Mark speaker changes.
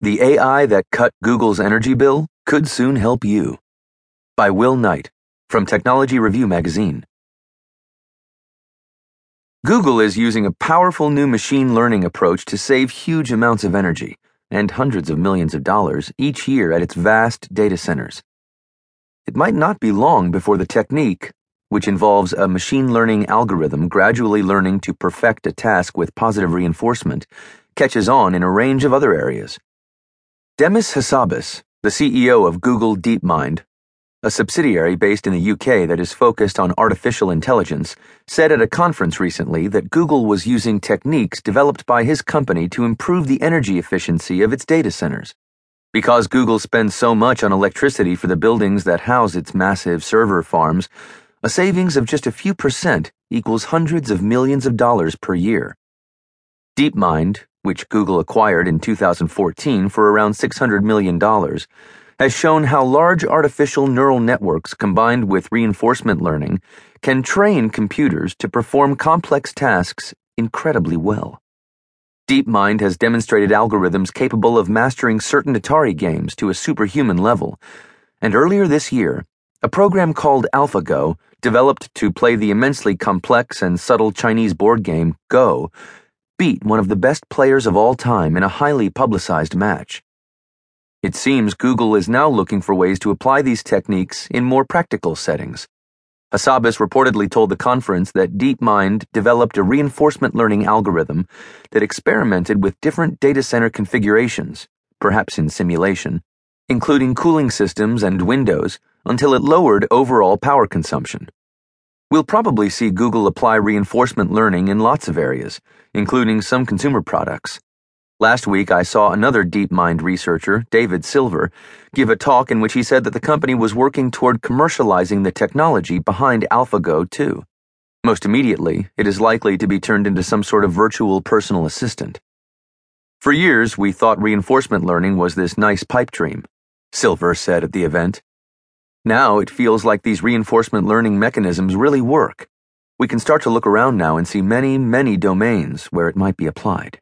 Speaker 1: The AI that cut Google's energy bill could soon help you. By Will Knight, from Technology Review magazine. Google is using a powerful new machine learning approach to save huge amounts of energy and hundreds of millions of dollars each year at its vast data centers. It might not be long before the technique, which involves a machine learning algorithm gradually learning to perfect a task with positive reinforcement, catches on in a range of other areas. Demis Hassabis, the CEO of Google DeepMind, a subsidiary based in the UK that is focused on artificial intelligence, said at a conference recently that Google was using techniques developed by his company to improve the energy efficiency of its data centers. Because Google spends so much on electricity for the buildings that house its massive server farms, a savings of just a few percent equals hundreds of millions of dollars per year. DeepMind, which Google acquired in 2014 for around $600 million, has shown how large artificial neural networks combined with reinforcement learning can train computers to perform complex tasks incredibly well. DeepMind has demonstrated algorithms capable of mastering certain Atari games to a superhuman level, and earlier this year, a program called AlphaGo, developed to play the immensely complex and subtle Chinese board game Go, beat one of the best players of all time in a highly publicized match. It seems Google is now looking for ways to apply these techniques in more practical settings. Hassabis reportedly told the conference that DeepMind developed a reinforcement learning algorithm that experimented with different data center configurations, perhaps in simulation, including cooling systems and windows, until it lowered overall power consumption. We'll probably see Google apply reinforcement learning in lots of areas, including some consumer products. Last week, I saw another DeepMind researcher, David Silver, give a talk in which he said that the company was working toward commercializing the technology behind AlphaGo 2. Most immediately, it is likely to be turned into some sort of virtual personal assistant. For years, we thought reinforcement learning was this nice pipe dream, Silver said at the event. Now it feels like these reinforcement learning mechanisms really work. We can start to look around now and see many, many domains where it might be applied.